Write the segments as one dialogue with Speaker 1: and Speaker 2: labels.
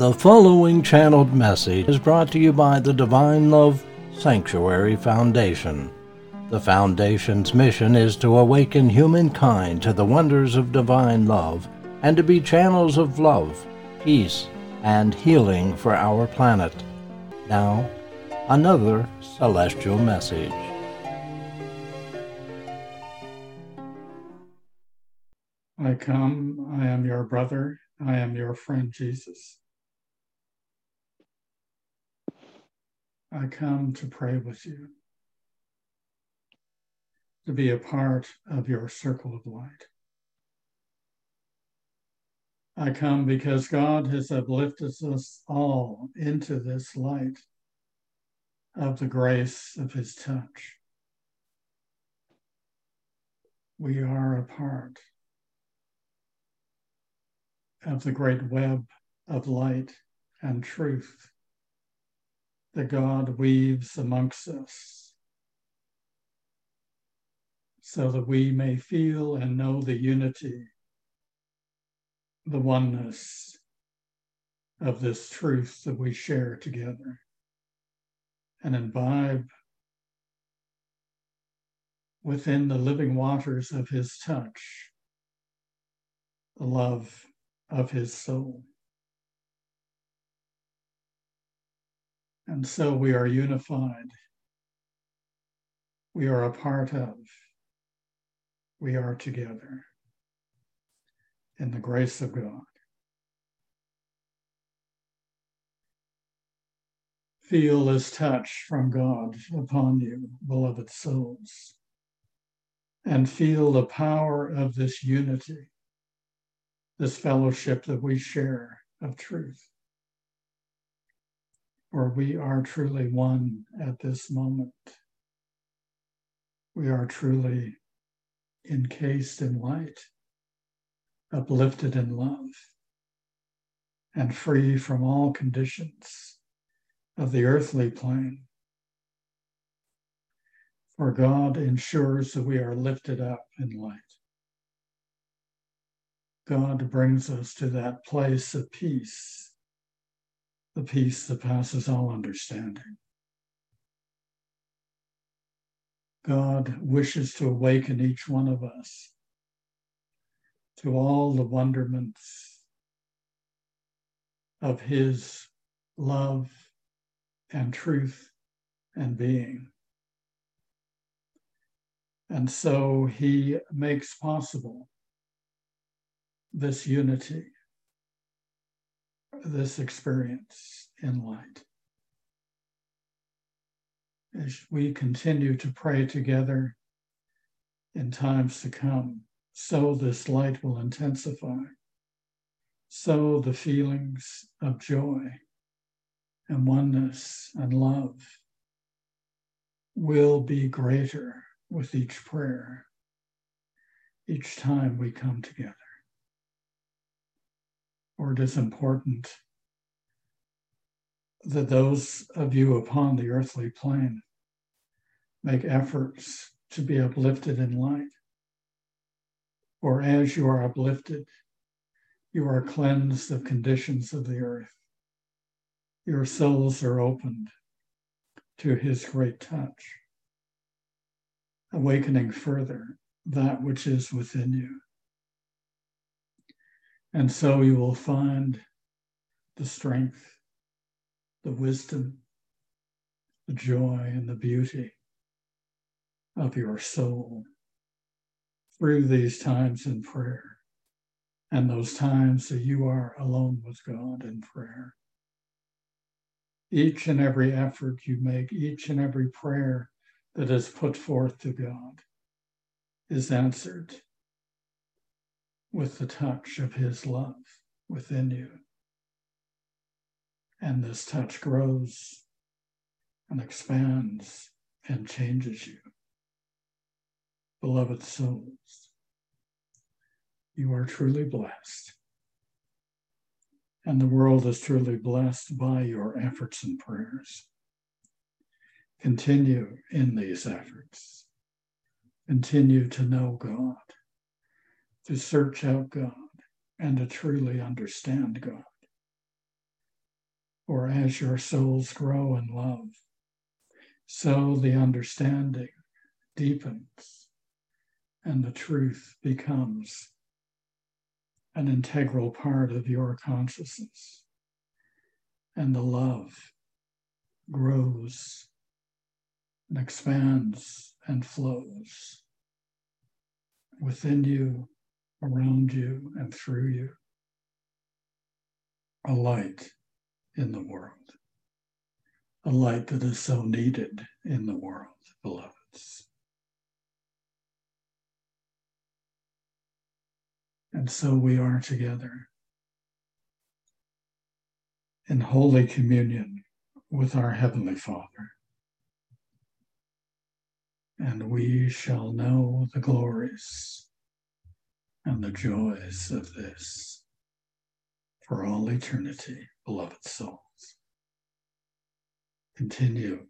Speaker 1: The following channeled message is brought to you by the Divine Love Sanctuary Foundation. The Foundation's mission is to awaken humankind to the wonders of divine love and to be channels of love, peace, and healing for our planet. Now, another celestial message.
Speaker 2: I come, I am your brother, I am your friend Jesus. I come to pray with you, to be a part of your circle of light. I come because God has uplifted us all into this light of the grace of his touch. We are a part of the great web of light and truth that God weaves amongst us so that we may feel and know the unity, the oneness of this truth that we share together and imbibe within the living waters of his touch the love of his soul. And so we are unified. We are a part of. We are together in the grace of God. Feel this touch from God upon you, beloved souls, and feel the power of this unity, this fellowship that we share of truth for we are truly one at this moment. We are truly encased in light, uplifted in love, and free from all conditions of the earthly plane. For God ensures that we are lifted up in light. God brings us to that place of peace the peace that passes all understanding. God wishes to awaken each one of us to all the wonderments of His love and truth and being. And so He makes possible this unity this experience in light. As we continue to pray together in times to come, so this light will intensify, so the feelings of joy and oneness and love will be greater with each prayer, each time we come together or it is important that those of you upon the earthly plane make efforts to be uplifted in light. For as you are uplifted, you are cleansed of conditions of the earth. Your souls are opened to his great touch, awakening further that which is within you. And so you will find the strength, the wisdom, the joy, and the beauty of your soul through these times in prayer and those times that you are alone with God in prayer. Each and every effort you make, each and every prayer that is put forth to God is answered with the touch of his love within you. And this touch grows and expands and changes you. Beloved souls, you are truly blessed. And the world is truly blessed by your efforts and prayers. Continue in these efforts. Continue to know God to search out God and to truly understand God. or as your souls grow in love, so the understanding deepens and the truth becomes an integral part of your consciousness. And the love grows and expands and flows within you, around you, and through you. A light in the world, a light that is so needed in the world, beloveds. And so we are together in holy communion with our Heavenly Father. And we shall know the glories and the joys of this for all eternity, beloved souls. Continue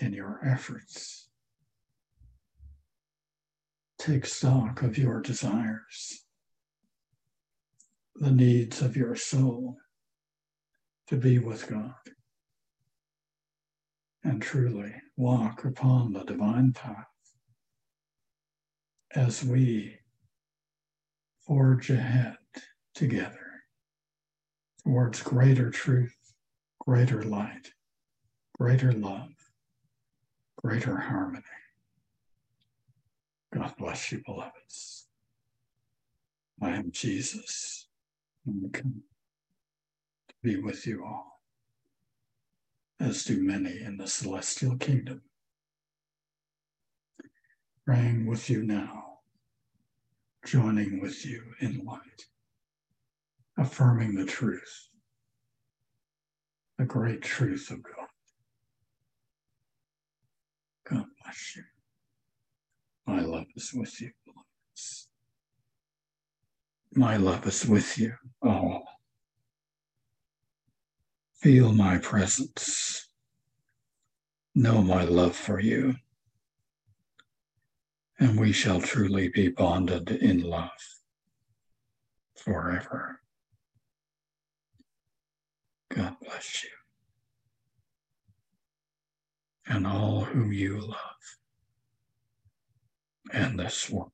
Speaker 2: in your efforts. Take stock of your desires the needs of your soul to be with God and truly walk upon the divine path as we forge ahead together towards greater truth, greater light, greater love, greater harmony. God bless you, beloveds. I am Jesus and come to be with you all, as do many in the celestial kingdom. Praying with you now, joining with you in light, affirming the truth, the great truth of God. God bless you. My love is with you. My love is with you. Oh, feel my presence. Know my love for you. And we shall truly be bonded in love forever. God bless you. And all whom you love and this world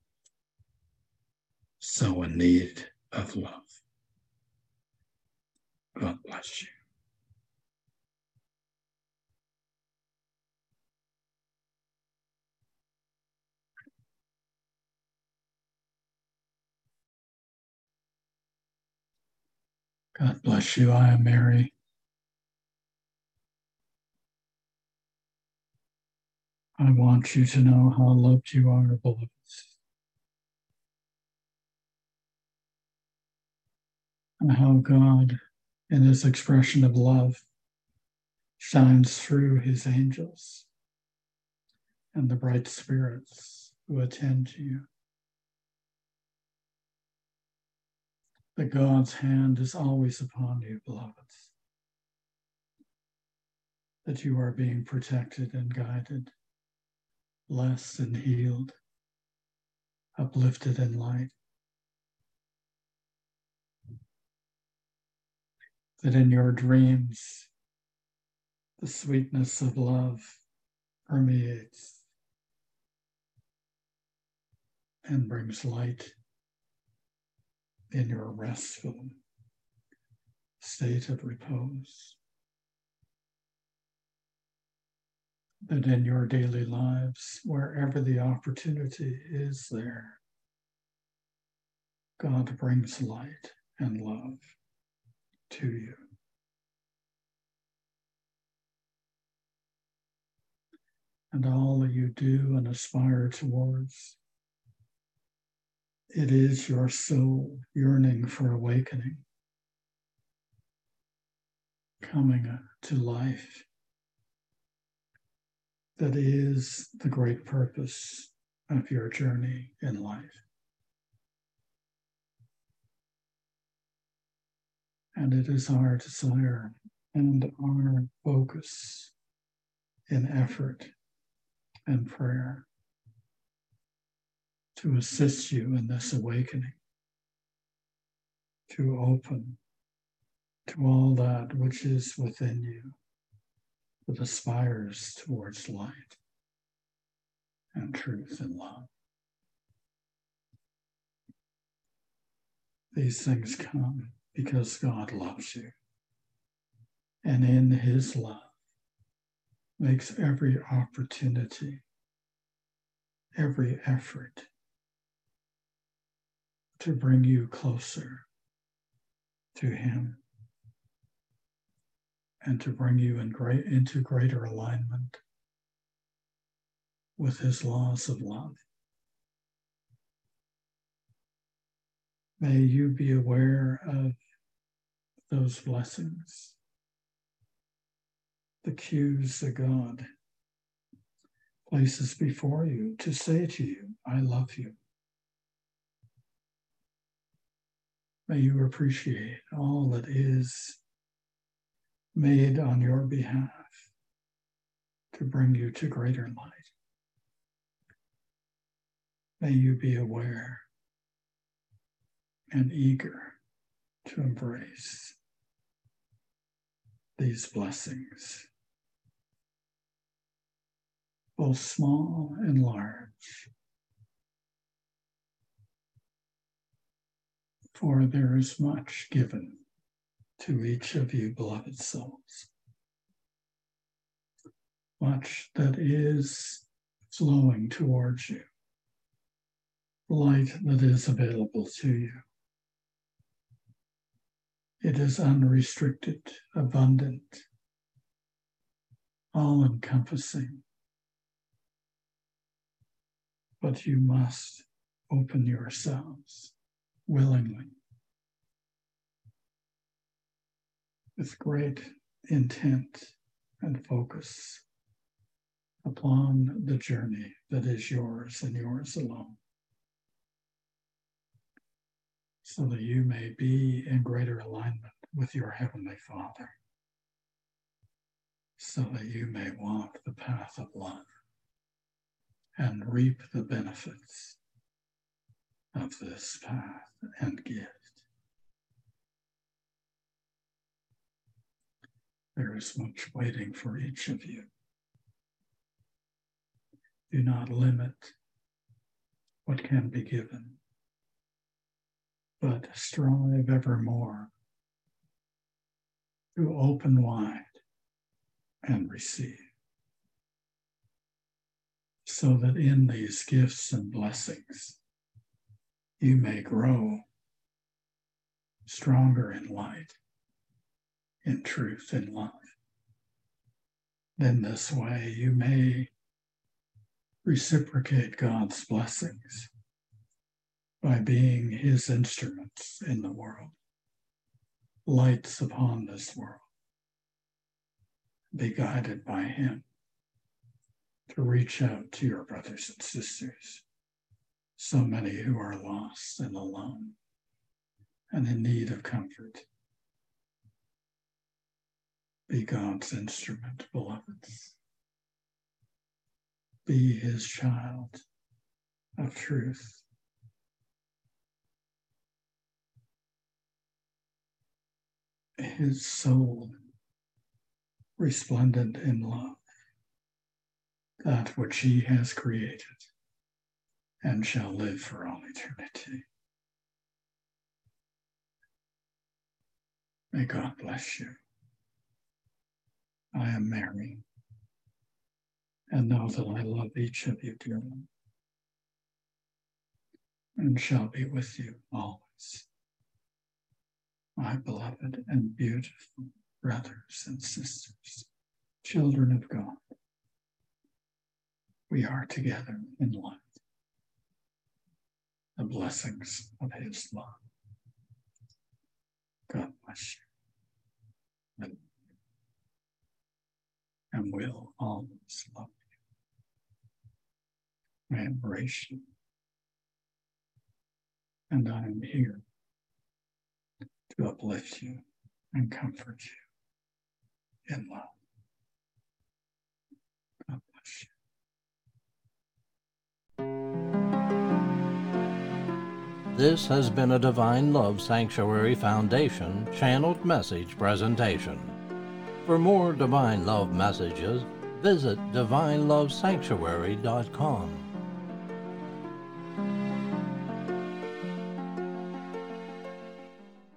Speaker 2: so in need of love. God bless you. God bless you. I am Mary. I want you to know how loved you are, beloved. and how God, in his expression of love, shines through his angels and the bright spirits who attend to you. That God's hand is always upon you, beloveds. That you are being protected and guided, blessed and healed, uplifted in light. that in your dreams, the sweetness of love permeates and brings light in your restful state of repose. That in your daily lives, wherever the opportunity is there, God brings light and love to you. And all that you do and aspire towards, it is your soul yearning for awakening, coming to life. That is the great purpose of your journey in life. And it is our desire and our focus in effort and prayer to assist you in this awakening, to open to all that which is within you that aspires towards light and truth and love. These things come because God loves you. And in his love makes every opportunity, every effort to bring you closer to him and to bring you in great, into greater alignment with his laws of love. May you be aware of those blessings, the cues that God places before you to say to you, I love you. May you appreciate all that is made on your behalf to bring you to greater light. May you be aware and eager to embrace these blessings, both small and large. For there is much given to each of you, beloved souls. Much that is flowing towards you, light that is available to you. It is unrestricted, abundant, all encompassing. But you must open yourselves willingly with great intent and focus upon the journey that is yours and yours alone. So that you may be in greater alignment with your Heavenly Father, so that you may walk the path of love and reap the benefits of this path and gift. There is much waiting for each of you. Do not limit what can be given, but strive evermore to open wide and receive. So that in these gifts and blessings, you may grow stronger in light in truth and love. In this way, you may reciprocate God's blessings by being his instruments in the world, lights upon this world. Be guided by him to reach out to your brothers and sisters, so many who are lost and alone and in need of comfort be God's instrument, beloveds. Be his child of truth. His soul resplendent in love, that which he has created and shall live for all eternity. May God bless you. I am Mary, and know that I love each of you dearly, and shall be with you always. My beloved and beautiful brothers and sisters, children of God, we are together in light. The blessings of His love. God bless you and will always love you. I embrace you. And I am here to uplift you and comfort you in love. God bless you.
Speaker 1: This has been a Divine Love Sanctuary Foundation channeled message presentation. For more Divine Love messages, visit divinelovesanctuary.com.